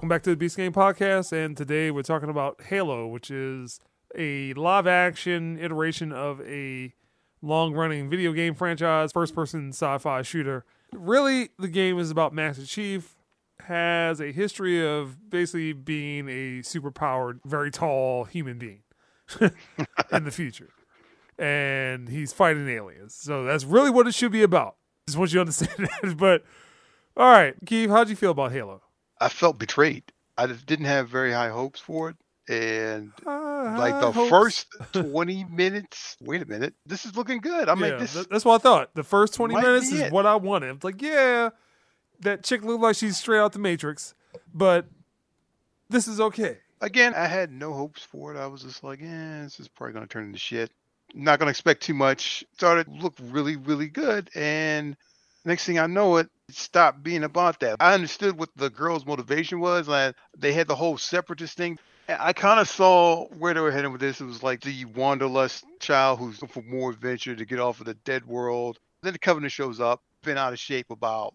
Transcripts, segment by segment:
Welcome back to the Beast Game Podcast, and today we're talking about Halo, which is a live action iteration of a long running video game franchise, first person sci fi shooter. Really, the game is about Master Chief, has a history of basically being a superpowered, very tall human being in the future. And he's fighting aliens. So that's really what it should be about. Just want you to understand that. But all right, Keith, how'd you feel about Halo? I felt betrayed. I just didn't have very high hopes for it. And Uh, like the hopes. first 20 minutes, wait a minute, this is looking good. I'm yeah, like, this that's what I thought. The first 20 minutes is it. what I wanted. It's like, yeah, that chick looked like she's straight out the Matrix, but this is okay. again, I had no hopes for it. I was just like, yeah, this is probably going to turn into shit. Not going to expect too much. Started look really, really good. And next thing I know it, stopped being about that. I understood what the girl's motivation was. Like they had the whole separatist thing. I kind of saw where they were heading with this. It was like the wanderlust child who's looking for more adventure to get off of the dead world. Then the Covenant shows up, been out of shape about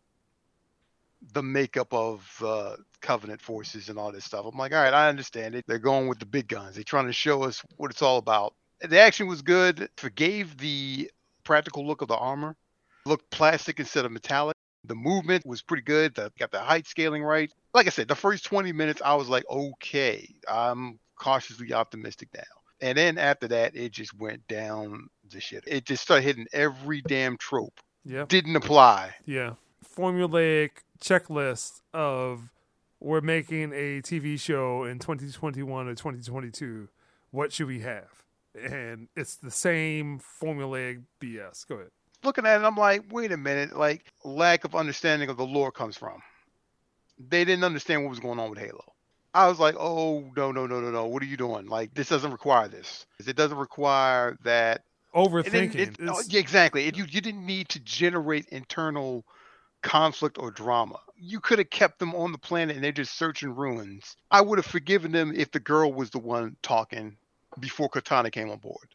the makeup of uh, Covenant forces and all this stuff. I'm like, all right, I understand it. They're going with the big guns. They're trying to show us what it's all about. The action was good. Forgave the practical look of the armor. Looked plastic instead of metallic. The movement was pretty good. The, got the height scaling right. Like I said, the first 20 minutes, I was like, okay, I'm cautiously optimistic now. And then after that, it just went down the shit. It just started hitting every damn trope. Yeah. Didn't apply. Yeah. Formulaic checklist of we're making a TV show in 2021 or 2022. What should we have? And it's the same formulaic BS. Go ahead. Looking at it, I'm like, wait a minute, like lack of understanding of the lore comes from. They didn't understand what was going on with Halo. I was like, oh no, no, no, no, no. What are you doing? Like this doesn't require this. It doesn't require that. it Overthinking. it- It's- exactly. It, you you didn't need to generate internal conflict or drama. You could have kept them on the planet and they're just searching ruins. I would have forgiven them if the girl was the one talking before Cortana came on board.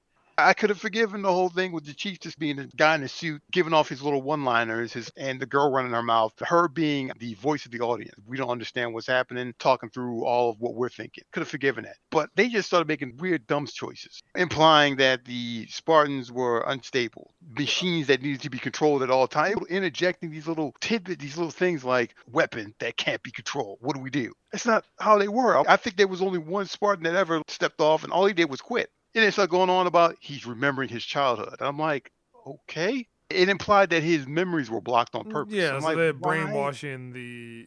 I could have forgiven the whole thing with the chief just being a guy in a suit, giving off his little one-liners, his and the girl running her mouth, her being the voice of the audience. We don't understand what's happening, talking through all of what we're thinking. Could have forgiven that, but they just started making weird, dumb choices, implying that the Spartans were unstable, machines that needed to be controlled at all times, interjecting these little tidbits, these little things like weapon that can't be controlled. What do we do? That's not how they were. I think there was only one Spartan that ever stepped off, and all he did was quit. And it's like going on about he's remembering his childhood. I'm like, okay. It implied that his memories were blocked on purpose. Yeah, I'm so like, they're why? brainwashing the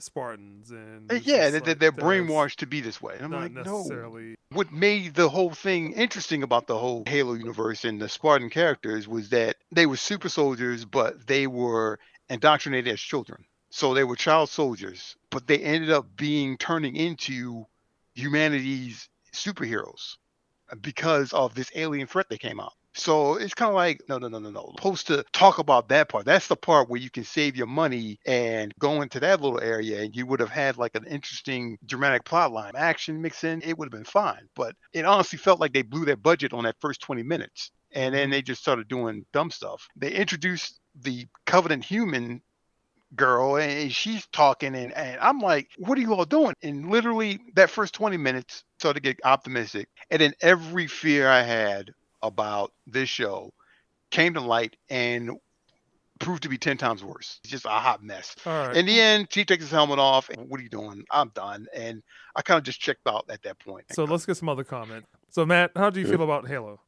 Spartans and Uh, it's Yeah, that like, they're brainwashed to be this way. And I'm not like, no. necessarily. What made the whole thing interesting about the whole Halo universe and the Spartan characters was that they were super soldiers, but they were indoctrinated as children. So they were child soldiers, but they ended up being turning into humanity's superheroes because of this alien threat that came out. So it's kind of like, no, no, no, no, no. Supposed to talk about that part. That's the part where you can save your money and go into that little area, and you would have had like an interesting dramatic plot line, action mix in. It would have been fine. But it honestly felt like they blew their budget on that first 20 minutes, and then they just started doing dumb stuff. They introduced the Covenant human girl and she's talking and, and I'm like, what are you all doing? And literally that first 20 minutes started to get optimistic. And then every fear I had about this show came to light and proved to be 10 times worse. It's just a hot mess. All right. In the end, Chief takes his helmet off. And, what are you doing? I'm done. And I kind of just checked out at that point. so let's get some other comment. So Matt, how do you feel about Halo?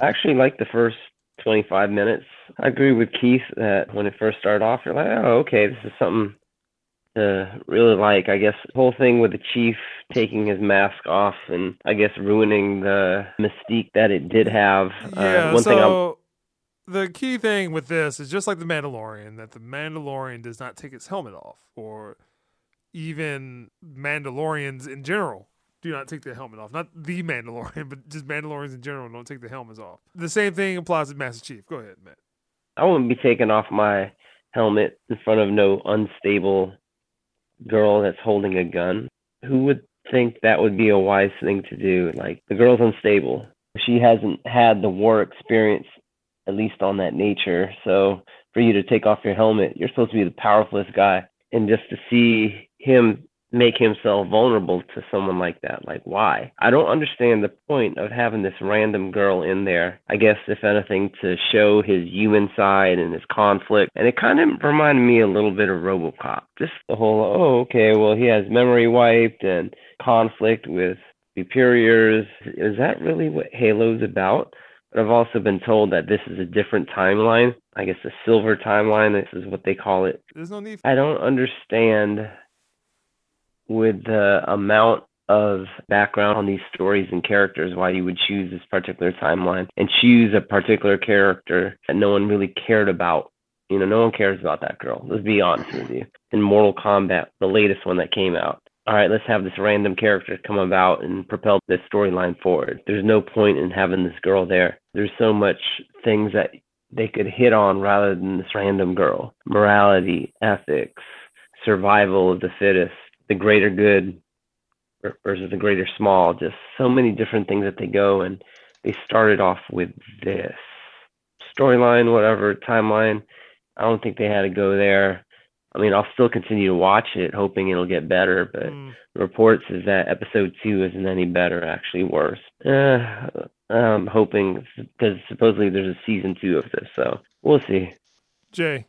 I actually like the first 25 minutes. I agree with Keith that when it first started off, you're like, oh, okay, this is something to really like. I guess the whole thing with the chief taking his mask off and I guess ruining the mystique that it did have. Yeah. uh, one thing I'm so the key thing with this is just like the Mandalorian that the Mandalorian does not take its helmet off, or even Mandalorians in general do not take their helmet off. Not the Mandalorian, but just Mandalorians in general don't take their helmets off. The same thing applies to Master Chief. Go ahead, Matt. I wouldn't be taking off my helmet in front of no unstable girl that's holding a gun. Who would think that would be a wise thing to do? Like the girl's unstable. She hasn't had the war experience, at least on that nature. So for you to take off your helmet, you're supposed to be the powerfulest guy. And just to see him make himself vulnerable to someone like that. Like, why? I don't understand the point of having this random girl in there. I guess, if anything, to show his human side and his conflict. And it kind of reminded me a little bit of Robocop. Just the whole, oh, okay, well, he has memory wiped and conflict with superiors. Is that really what Halo's about? But I've also been told that this is a different timeline. I guess a silver timeline. This is what they call it. There's no need. I don't understand with the amount of background on these stories and characters why you would choose this particular timeline and choose a particular character that no one really cared about. You know, no one cares about that girl. Let's be honest with you. In Mortal Kombat, the latest one that came out, all right, let's have this random character come about and propel this storyline forward. There's no point in having this girl there. There's so much things that they could hit on rather than this random girl. Morality, ethics, survival of the fittest, the greater good versus the greater small. Just so many different things that they go and they started off with this storyline, whatever timeline. I don't think they had to go there. I mean, I'll still continue to watch it, hoping it'll get better. But Mm. reports is that episode two isn't any better, actually worse. Uh, I'm hoping because supposedly there's a season two of this, so we'll see. Jay.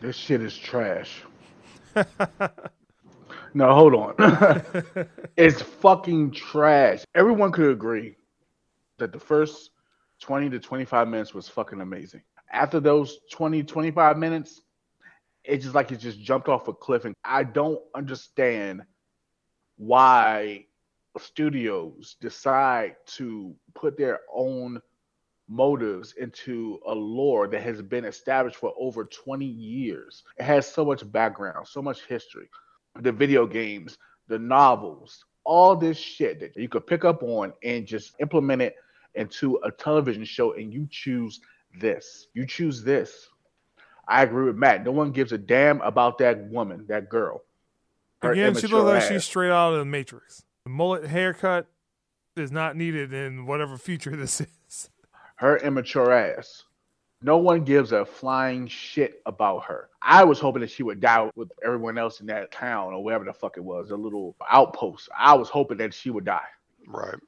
This shit is trash. No, hold on. it's fucking trash. Everyone could agree that the first 20 to 25 minutes was fucking amazing. After those 20, 25 minutes, it's just like it just jumped off a cliff. And I don't understand why studios decide to put their own motives into a lore that has been established for over 20 years. It has so much background, so much history the video games, the novels, all this shit that you could pick up on and just implement it into a television show and you choose this. You choose this. I agree with Matt. No one gives a damn about that woman, that girl. Her Again, she looks like ass. she's straight out of the Matrix. The mullet haircut is not needed in whatever future this is. her immature ass. No one gives a flying shit about her. I was hoping that she would die with everyone else in that town or wherever the fuck it was, a little outpost. I was hoping that she would die. Right.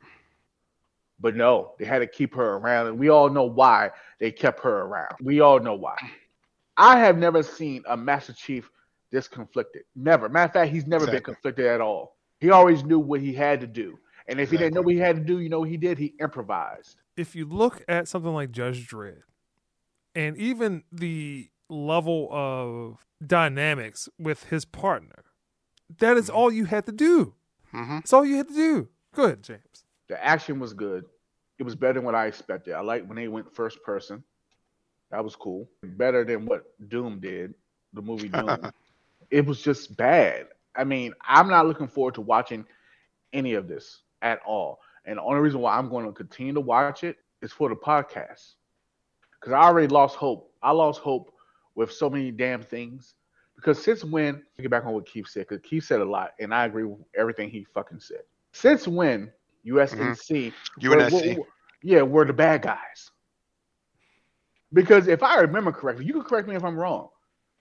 But no, they had to keep her around. And we all know why they kept her around. We all know why. I have never seen a Master Chief this conflicted. Never. Matter of fact, he's never been conflicted at all. He always knew what he had to do. And if he didn't know what he had to do, you know what he did? He improvised. If you look at something like Judge Dredd, and even the level of dynamics with his partner, that is all you had to do. hmm That's all you had to do. Good, James. The action was good. It was better than what I expected. I like when they went first person. That was cool. Better than what Doom did, the movie Doom. it was just bad. I mean, I'm not looking forward to watching any of this at all. And the only reason why I'm going to continue to watch it is for the podcast. Because I already lost hope. I lost hope with so many damn things. Because since when, to get back on what Keith said, because Keith said a lot, and I agree with everything he fucking said. Since when USNC, were- UNSC. were- yeah, were the bad guys? Because if I remember correctly, you can correct me if I'm wrong.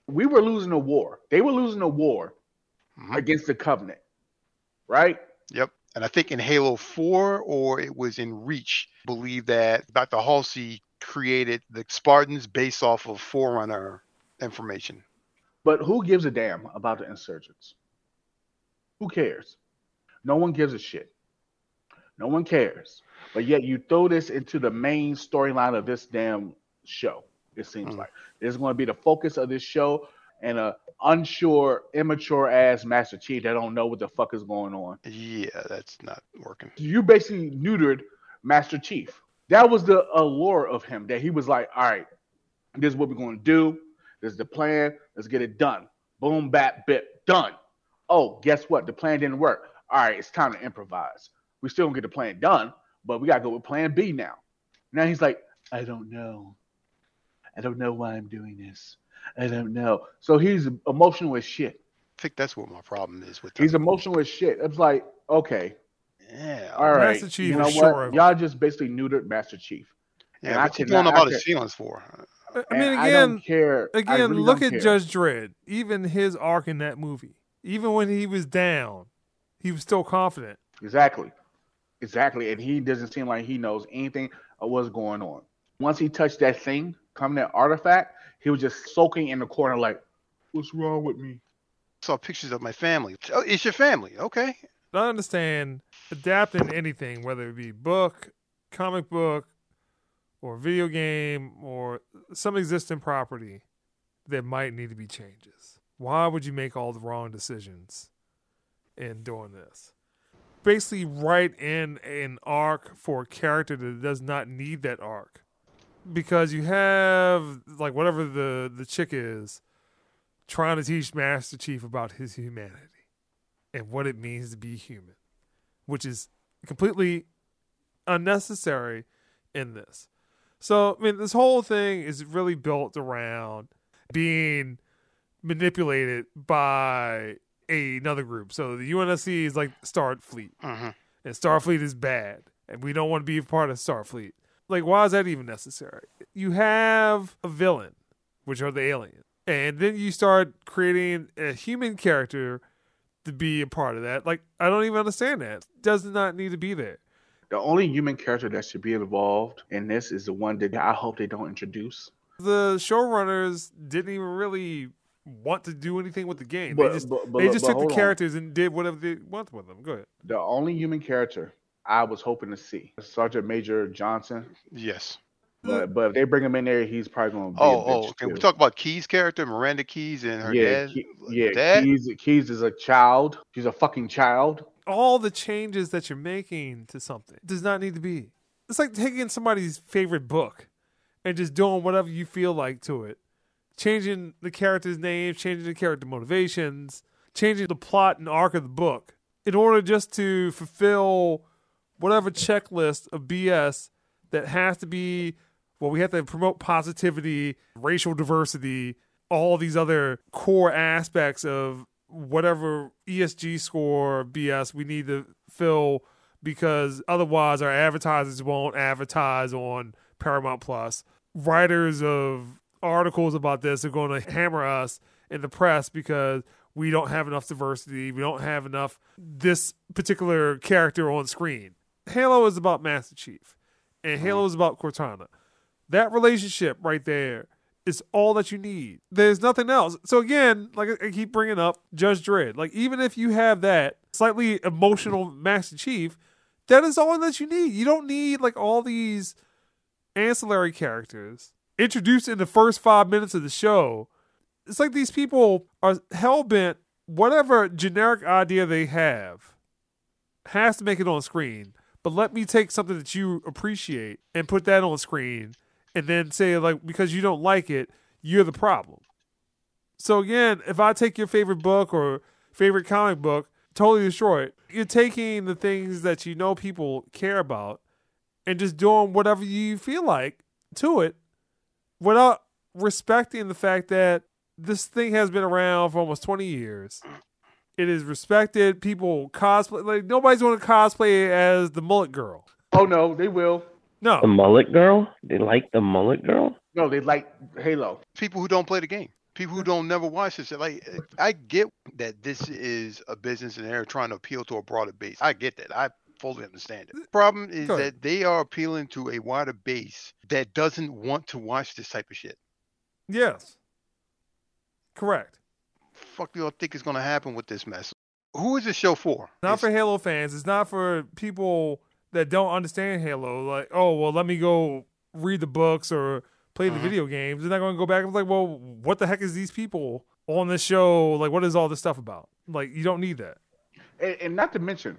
We were losing a war. They were losing a war Mhm. against the Covenant, right? Yep. And I think in Halo 4 or it was in Reach, believe that Dr. Halsey created the Spartans based off of Forerunner information. But who gives a damn about the insurgents? Who cares? No one gives a shit. No one cares. But yet you throw this into the main storyline of this damn show. It seems Mm. like this is going to be the focus of this show, and a unsure, immature ass Master Chief that don't know what the fuck is going on. Yeah, that's not working. You basically neutered Master Chief. That was the allure of him. That he was like, all right, this is what we're going to do. This is the plan. Let's get it done. Boom, bap, bip, done. Oh, guess what? The plan didn't work. All right, it's time to improvise. We still don't get the plan done, but we got to go with plan B now. Now he's like, I don't know. I don't know why I'm doing this. I don't know. So he's emotional as shit. I think that's what my problem is with that. He's emotional as shit. It's like, okay, Yeah. all right. Master Chief you know what? Sure. Y'all just basically neutered Master Chief. and Yeah, I what's he cannot- going I about could- his feelings for? I And mean, I don't again, care. I again, really look don't at care. Judge Dredd. Even his arc in that movie. Even when he was down, he was still confident. Exactly. Exactly. And he doesn't seem like he knows anything of what's going on. Once he touched that thing, coming that artifact, he was just soaking in the corner like, what's wrong with me? Saw pictures of my family. Oh, it's your family. Okay. I understand adapting anything, whether it be book, comic book, or video game, or some existing property, there might need to be changes. Why would you make all the wrong decisions in doing this? Basically, write in an arc for a character that does not need that arc. Because you have like whatever the, the chick is trying to teach Master Chief about his humanity and what it means to be human, which is completely unnecessary in this. So, I mean, this whole thing is really built around being manipulated by another group. So the UNSC is like Starfleet, hmm and Starfleet is bad, and we don't want to be a part of Starfleet. Like, why is that even necessary? You have a villain, which are the aliens, and then you start creating a human character to be a part of that. Like, I don't even understand that. Does not need to be there. The only human character that should be involved in this is the one that I hope they don't introduce. The showrunners didn't even really want to do anything with the game. But- they just but- but they just but took the hold on. characters and did whatever they want with them. Go ahead. The only human character I was hoping to see Sergeant Major Johnson, Yes. But but if they bring him in there, he's probably going to be. Oh, a oh, bitch oh, okay. We talk about Key's character, Miranda Keyes, and her yeah, dad. Key- yeah. Dad? Keyes, Keyes is a child. She's a fucking child. all the changes that you're making to something does not need to be. It's like taking somebody's favorite book and just doing whatever you feel like to it. Changing the character's name, changing the character motivations, changing the plot and arc of the book in order just to fulfill whatever checklist of BS that has to be well, we have to promote positivity, racial diversity, all these other core aspects of whatever ESG score BS we need to fill because otherwise our advertisers won't advertise on Paramount Plus. Writers of articles about this are going to hammer us in the press because we don't have enough diversity, we don't have enough this particular character on screen. Halo is about Master Chief, and Halo mm. is about Cortana. That relationship right there is all that you need. There's nothing else. So again, like I keep bringing up Judge Dredd. Like even if you have that slightly emotional Master Chief, that is all that you need. You don't need like all these ancillary characters introduced in the first five minutes of the show. It's like these people are hell bent. Whatever generic idea they have has to make it on screen. But let me take something that you appreciate and put that on screen and then say like because you don't like it, you're the problem. So again, if I take your favorite book or favorite comic book, totally destroy it. You're taking the things that you know people care about and just doing whatever you feel like to it without respecting the fact that this thing has been around for almost 20 years. It is respected. People cosplay like nobody's going to cosplay as the mullet girl. Oh no, they will. No. The mullet girl? They like the mullet girl? No, they like Halo. people who don't play the game, people who don't never watch this. Like, I get that this is a business and they're trying to appeal to a broader base. I get that. I fully understand it. The problem is Go that they are appealing to a wider base that doesn't want to watch this type of shit. Yes. Correct. Fuck do y'all think is going to happen with this mess? Who is this show for? Not It's- for Halo fans. It's not for people that don't understand Halo. Like, oh well, let me go read the books or play the Mhm. video games. They're not going to go back and be like, well, what the heck is these people on this show? Like, what is all this stuff about? Like, you don't need that. And, and not to mention,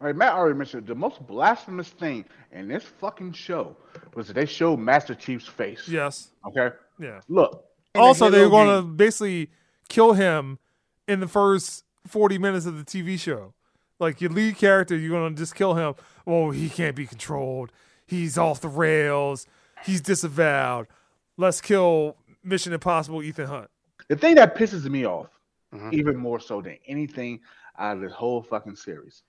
right, Matt already mentioned the most blasphemous thing in this fucking show was that they showed Master Chief's face. Yes. Okay. Yeah. Look. in the Also, they're going to basically kill him in the first 40 minutes of the TV show. Like, your lead character, you're going to just kill him. Oh, he can't be controlled. He's off the rails. He's disavowed. Let's kill Mission Impossible Ethan Hunt. The thing that pisses me off, Mhm. even more so than anything out of this whole fucking series,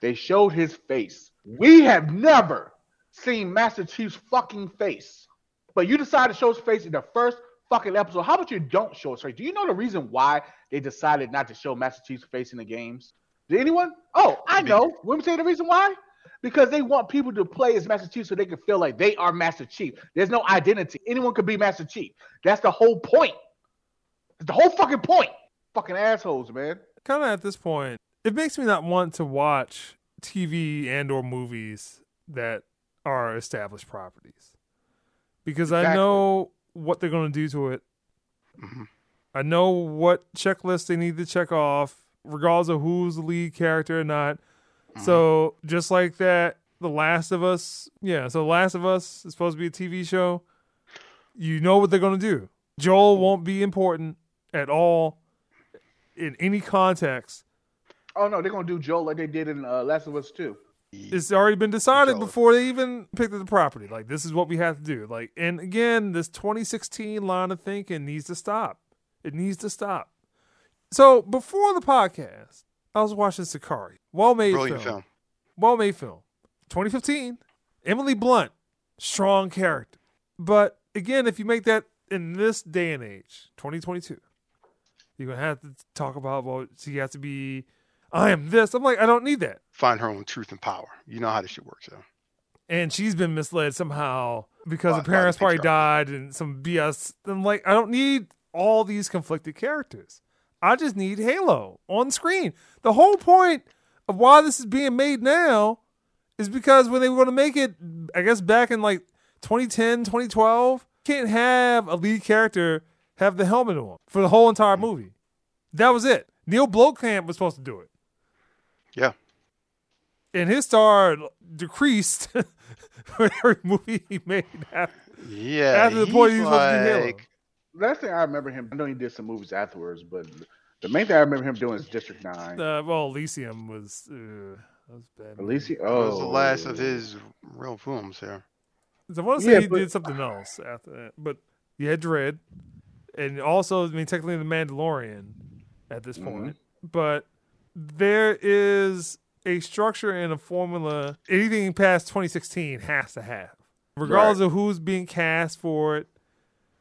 they showed his face. We have never seen Master Chief's fucking face, but you decided to show his face in the first fucking episode. How about you don't show us? face? Do you know the reason why they decided not to show Master Chief's face in the games? Did anyone? Oh, I know. Let me tell you the reason why. Because they want people to play as Master Chief so they can feel like they are Master Chief. There's no identity. Anyone could be Master Chief. That's the whole point. That's the whole fucking point. Fucking assholes, man. Kind of at this point, it makes me not want to watch TV and or movies that are established properties because I know what they're going to do to it. Mhm. I know what checklist they need to check off, regardless of who's the lead character or not. So just like that, The Last of Us, yeah. So The Last of Us is supposed to be a TV show. You know what they're going to do. Joel won't be important at all in any context. Oh no, they're gonna do Joel like they did in uh, Last of Us 2. It's already been decided Joel. before they even picked up the property. Like this is what we have to do. Like, and again, this 2016 line of thinking needs to stop. It needs to stop. So before the podcast, I was watching Sicario. Well made film. film. Well made film. 2015. Emily Blunt, strong character. But again, if you make that in this day and age, 2022, you're gonna have to talk about well, she has to be. I am this. I'm like, I don't need that. Find her own truth and power. You know how this shit works, though. and she's been misled somehow because By- her parents probably died and some BS. I'm like, I don't need all these conflicted characters. I just need Halo on screen. The whole point of why this is being made now is because when they were going to make it, I guess back in like 2010, 2012, can't have a lead character have the helmet on for the whole entire hmm. movie. That was it. Neil Blomkamp was supposed to do it Yeah. and his star decreased for every movie he made. After. Yeah. After the point he's he was supposed to be Halo. like, Last thing I remember him, I know he did some movies afterwards, but the main thing I remember him doing is District Nine. Uh, well, Elysium was uh, that was bad. Alicia, That oh, was the last of his real films here. I want to say Yeah, he but- did something else after that, but he had Dread, and also I mean technically the Mandalorian at this point. But there is a structure and a formula. Anything past 2016 has to have, regardless of who's being cast for it,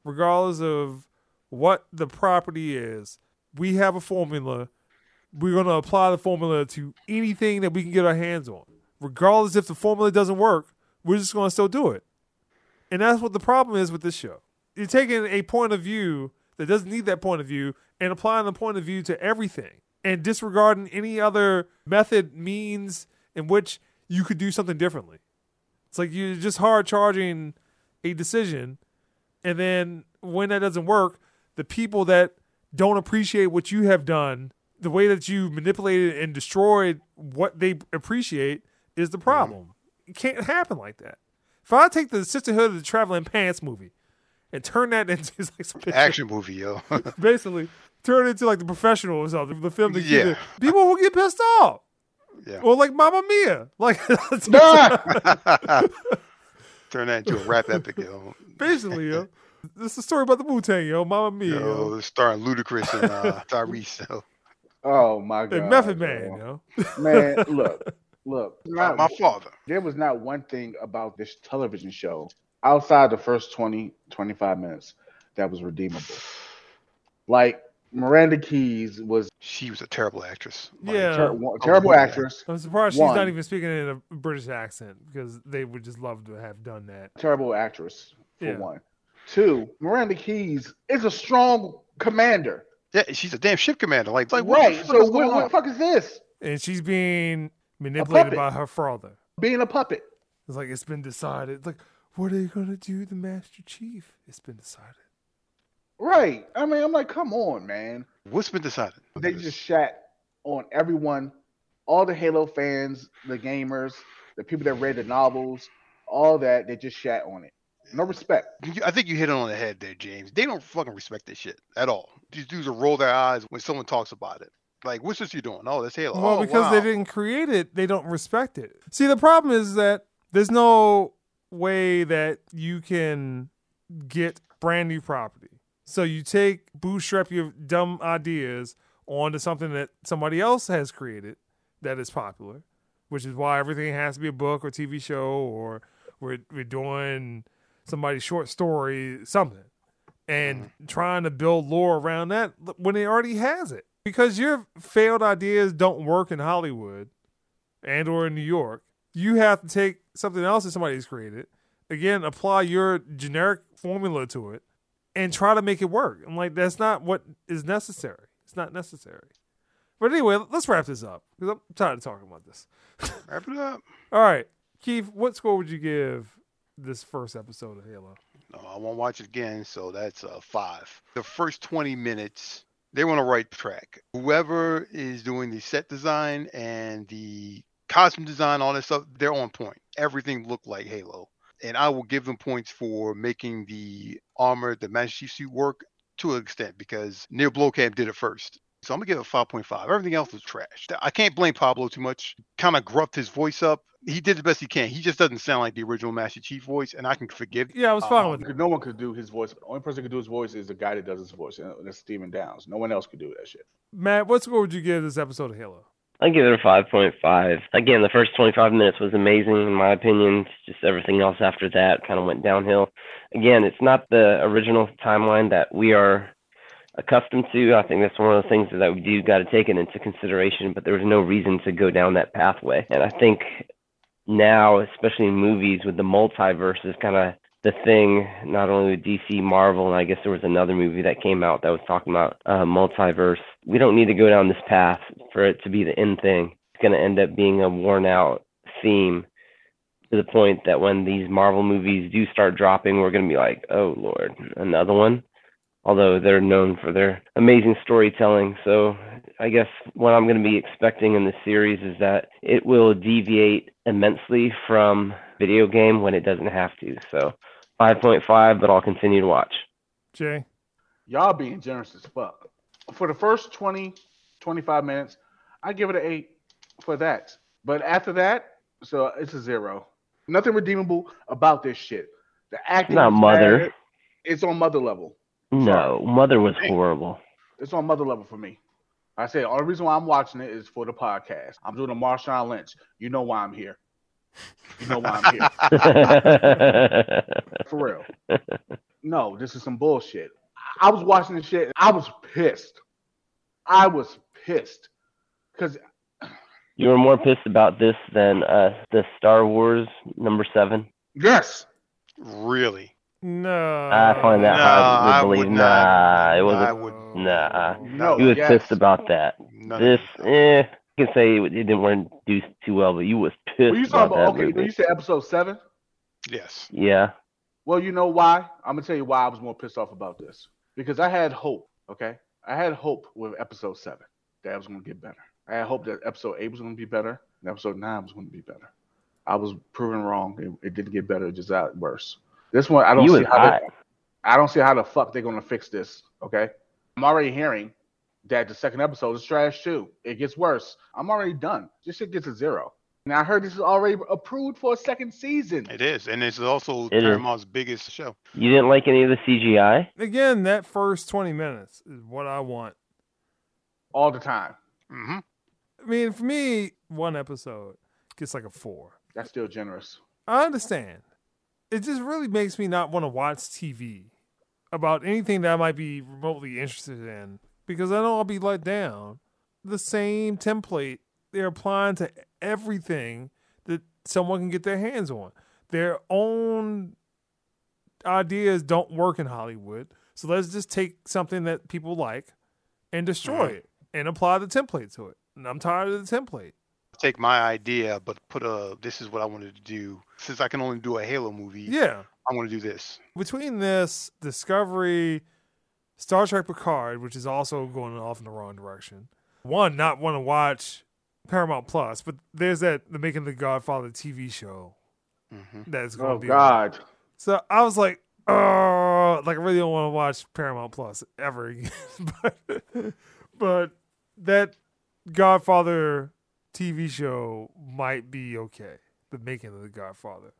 regardless of what the property is. We have a formula. We're going to apply the formula to anything that we can get our hands on, regardless if the formula doesn't work. We're just going to still do it. And that's what the problem is with this show. You're taking a point of view that doesn't need that point of view and applying the point of view to everything and disregarding any other method, means in which you could do something differently. It's like you're just hard charging a decision. And then when that doesn't work, the people that don't appreciate what you have done, the way that you manipulated and destroyed what they appreciate is the problem. It can't happen like that. If I take the Sisterhood of the Traveling Pants movie and turn that into like some Action movie, yo. basically turn it into like the professional or something, the film that Yeah. people will get pissed off. yeah. Or like Mamma Mia. Like Turn that into a rap epic, yo. basically, yo. This is a story about the Wu Tang, yo. Mama Mia, yo. Yo, starring Ludacris and uh, Tyrese. Yo. oh my god, And Method bro. Man, yo. man, look, look. My, not- my father. there was not one thing about this television show outside the first 20, 25 minutes that was redeemable. Like Miranda Keyes was She was a terrible actress. Like, Yeah. ter- one- terrible yeah. actress, I'm surprised she's not even speaking in a British accent because they would just love to have done that. terrible actress for Yeah. one. Two, Miranda Keyes is a strong commander. Yeah, she's a damn ship commander. Like, like what right. the So what, what the fuck is this? And she's being manipulated by her father. Being a puppet. It's like it's been decided. It's like, what are you gonna do, the Master Chief? It's been decided. Right. I mean, I'm like, come on, man. What's been decided? They just shat on everyone, all the Halo fans, the gamers, the people that read the novels, all that. They just shat on it. No respect. I think you hit it on the head there, James. They don't fucking respect this shit at all. These dudes will roll their eyes when someone talks about it. Like, what's this you doing? Oh, that's Halo. Well, oh, because wow. they didn't create it, they don't respect it. See, the problem is that there's no way that you can get brand new property. So you take bootstrap your dumb ideas onto something that somebody else has created that is popular, which is why everything has to be a book or TV show or we're we're doing somebody's short story, something. and mm-hmm. trying to build lore around that when it already has it. Because your failed ideas don't work in Hollywood and or in New York, you have to take something else that somebody's created, again, apply your generic formula to it, and try to make it work. I'm like, that's not what is necessary. It's not necessary. But anyway, let's wrap this up because I'm tired of talking about this. Wrap it up. All right, Keith, what score would you give this first episode of Halo? No, I won't watch it again, so that's a five. The first 20 minutes, they were on the right track. Whoever is doing the set design and the costume design, all that stuff, they're on point. Everything looked like Halo. And I will give them points for making the armor, the Master Chief suit work to an extent because Neil Blomkamp did it first. So I'm gonna give it a 5.5. Everything else was trash. I can't blame Pablo too much. Kind of gruffed his voice up. He did the best he can. He just doesn't sound like the original Master Chief voice, and I can forgive. Yeah, I was fine Um, with it. No one could do his voice. The only person who could do his voice is the guy that does his voice, and that's Steven Downes. No one else could do that shit. Matt, what score would you give this episode of Halo? I give it a 5.5. Again, the first 25 minutes was amazing, in my opinion. Just everything else after that kind of went downhill. Again, it's not the original timeline that we are accustomed to. I think that's one of the things that we do got to take it into consideration, but there was no reason to go down that pathway. And I think now, especially in movies with the multiverse, is kind of the thing, not only with DC, Marvel, and I guess there was another movie that came out that was talking about uh, multiverse. We don't need to go down this path for it to be the end thing. It's going to end up being a worn out theme to the point that when these Marvel movies do start dropping, we're going to be like, oh, Lord, another one. Although they're known for their amazing storytelling. So I guess what I'm going to be expecting in this series is that it will deviate immensely from video game when it doesn't have to. So 5.5, but I'll continue to watch. Jay? Y'all being generous as fuck. For the first 20, 25 minutes, I give it an eight for that. But after that, so it's a zero. Nothing redeemable about this shit. The acting Not Mother. bad. It's on mother level. No, Mother was horrible. It's on mother level for me. I say the only reason why I'm watching it is for the podcast. I'm doing a Marshawn Lynch. You know why I'm here. You know why I'm here. For real. No, this is some bullshit. I was watching this shit. and I was pissed. I was pissed because you were more pissed about this than uh, the Star Wars number seven. yes, Really? No. I find that No, hard to I would believe. not. Nah, it wasn't. would. Nah, no, you was yes. pissed about that. None This, of eh, you can say it didn't weren't do too well, but you was pissed Well, you about talking that about okay? movie. You said episode seven. Yes. Yeah, Well, you know why? I'm gonna tell you why I was more pissed off about this because I had hope. Okay, I had hope with episode seven that it was gonna get better. I had hope that episode eight was gonna be better and episode nine was gonna be better. I was proven wrong. It, it didn't get better. It just got worse. This one, I don't you see how. hot. They, I don't see how the fuck they're gonna fix this. Okay, I'm already hearing that the second episode is trash too. It gets worse. I'm already done. This shit gets a zero. And I heard this is already approved for a second season. It is, and it's also It is. Paramount's biggest show. You didn't like any of the CGI. Again, that first 20 minutes is what I want. all the time. Mm-hmm. I mean, for me, one episode gets like a four. That's still generous. I understand. It just really makes me not want to watch TV about anything that I might be remotely interested in because I know I'll be let down. The same template they're applying to everything that someone can get their hands on. Their own ideas don't work in Hollywood. So let's just take something that people like and destroy Mhm. it and apply the template to it. And I'm tired of the template. Take my idea, but put a. This is what I wanted to do. Since I can only do a Halo movie, Yeah. I'm going to do this. between this Discovery, Star Trek Picard, which is also going off in the wrong direction. One, not want to watch Paramount Plus, but there's that the Making the Godfather TV show hmm that's going to Oh be. God. So I was like, oh, like I really don't want to watch Paramount Plus ever again. but, but that Godfather TV show might be okay. The Making of the Godfather.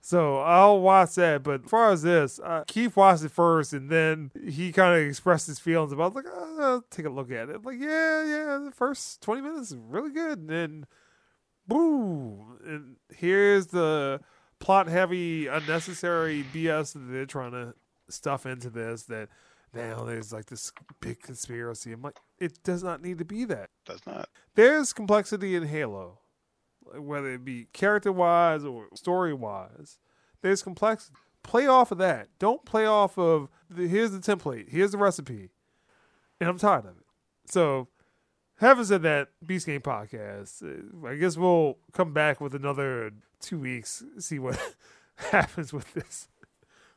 So I'll watch that. But as far as this, uh, Keith watched it first, and then he kind of expressed his feelings about. it. Like, uh, I'll take a look at it. Like, yeah, yeah, the first twenty minutes is really good, and then, boom, and here's the plot-heavy, unnecessary BS that they're trying to stuff into this that now there's like this big conspiracy. I'm like, it does not need to be that. Does not. There's complexity in Halo, whether it be character wise or story wise. There's complexity. Play off of that. Don't play off of the, here's the template, here's the recipe, and I'm tired of it. So, having said that, Beast Game podcast. uh, I guess we'll come back with another two weeks, see what happens with this.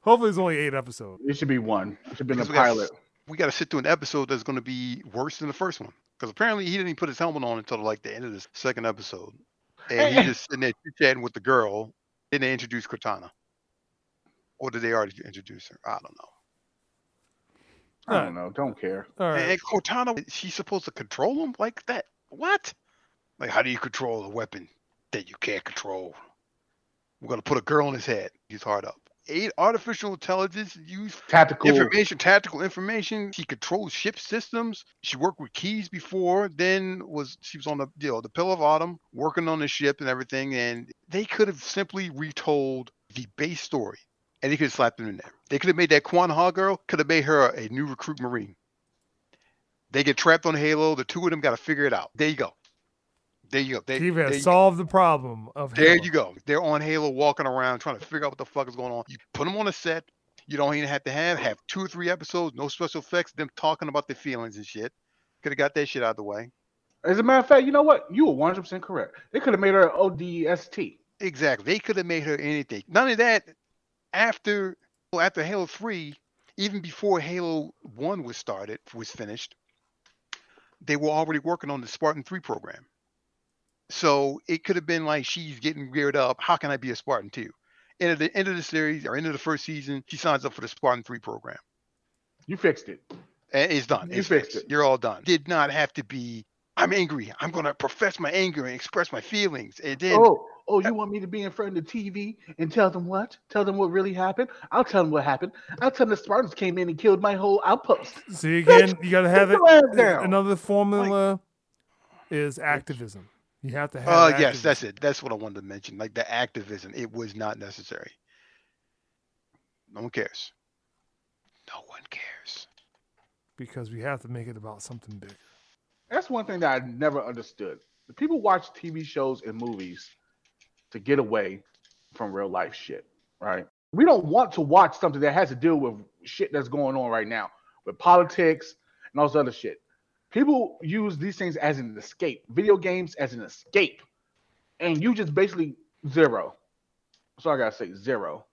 Hopefully, it's only eight episodes. It should be one. It should be a Because we gotta- pilot. We got to sit through an episode that's going to be worse than the first one. Because apparently he didn't even put his helmet on until like the end of the second episode, and he's just sitting there chatting with the girl. Then they introduce Cortana, or did they already introduce her? I don't know. I don't know. Don't care. All right. And Cortana, she's supposed to control him like that? What? Like, how do you control a weapon that you can't control? We're gonna put a girl in his head. He's hard up. Eight artificial intelligence use Tactical. information, tactical information. She controls ship systems. She worked with Keyes before. Then was she was on the you know the Pillar of Autumn, working on the ship and everything. And they could have simply retold the base story, and they could have slapped them in there. They could have made that Kwan Ha girl could have made her a new recruit marine. They get trapped on Halo. The two of them got to figure it out. There you go. There you go. There, Steve has you solved the problem of There Halo. you go. They're on Halo walking around trying to figure out what the fuck is going on. You put them on a set. You don't even have to have have two or three episodes, no special effects, them talking about their feelings and shit. Could have got that shit out of the way. As a matter of fact, you know what? You were 100 percent correct. They could have made her ODST. Exactly. They could have made her anything. None of that, after well, after Halo 3, even before Halo 1 was started, was finished, they were already working on the Spartan 3 program. So it could have been like she's getting geared up. How can I be a Spartan too? And at the end of the series or end of the first season, she signs up for the Spartan 3 program. You fixed it. And it's done. You It's fixed fixed. it. You're all done. Did not have to be, I'm angry. I'm going to profess my anger and express my feelings. And then Oh, oh, you want me to be in front of the TV and tell them what? Tell them what really happened? I'll tell them what happened. I'll tell them the Spartans came in and killed my whole outpost. See again, you got to have it. your ass down. Another formula is activism. You have to have. Oh yes, that's it. That's what I wanted to mention. Like the activism, it was not necessary. No one cares. No one cares. because we have to make it about something big. That's one thing that I never understood. The people watch TV shows and movies to get away from real life shit, right? We don't want to watch something that has to deal with shit that's going on right now, with politics and all this other shit. People use these things as an escape, video games as an escape, and you just basically zero. So I gotta say zero.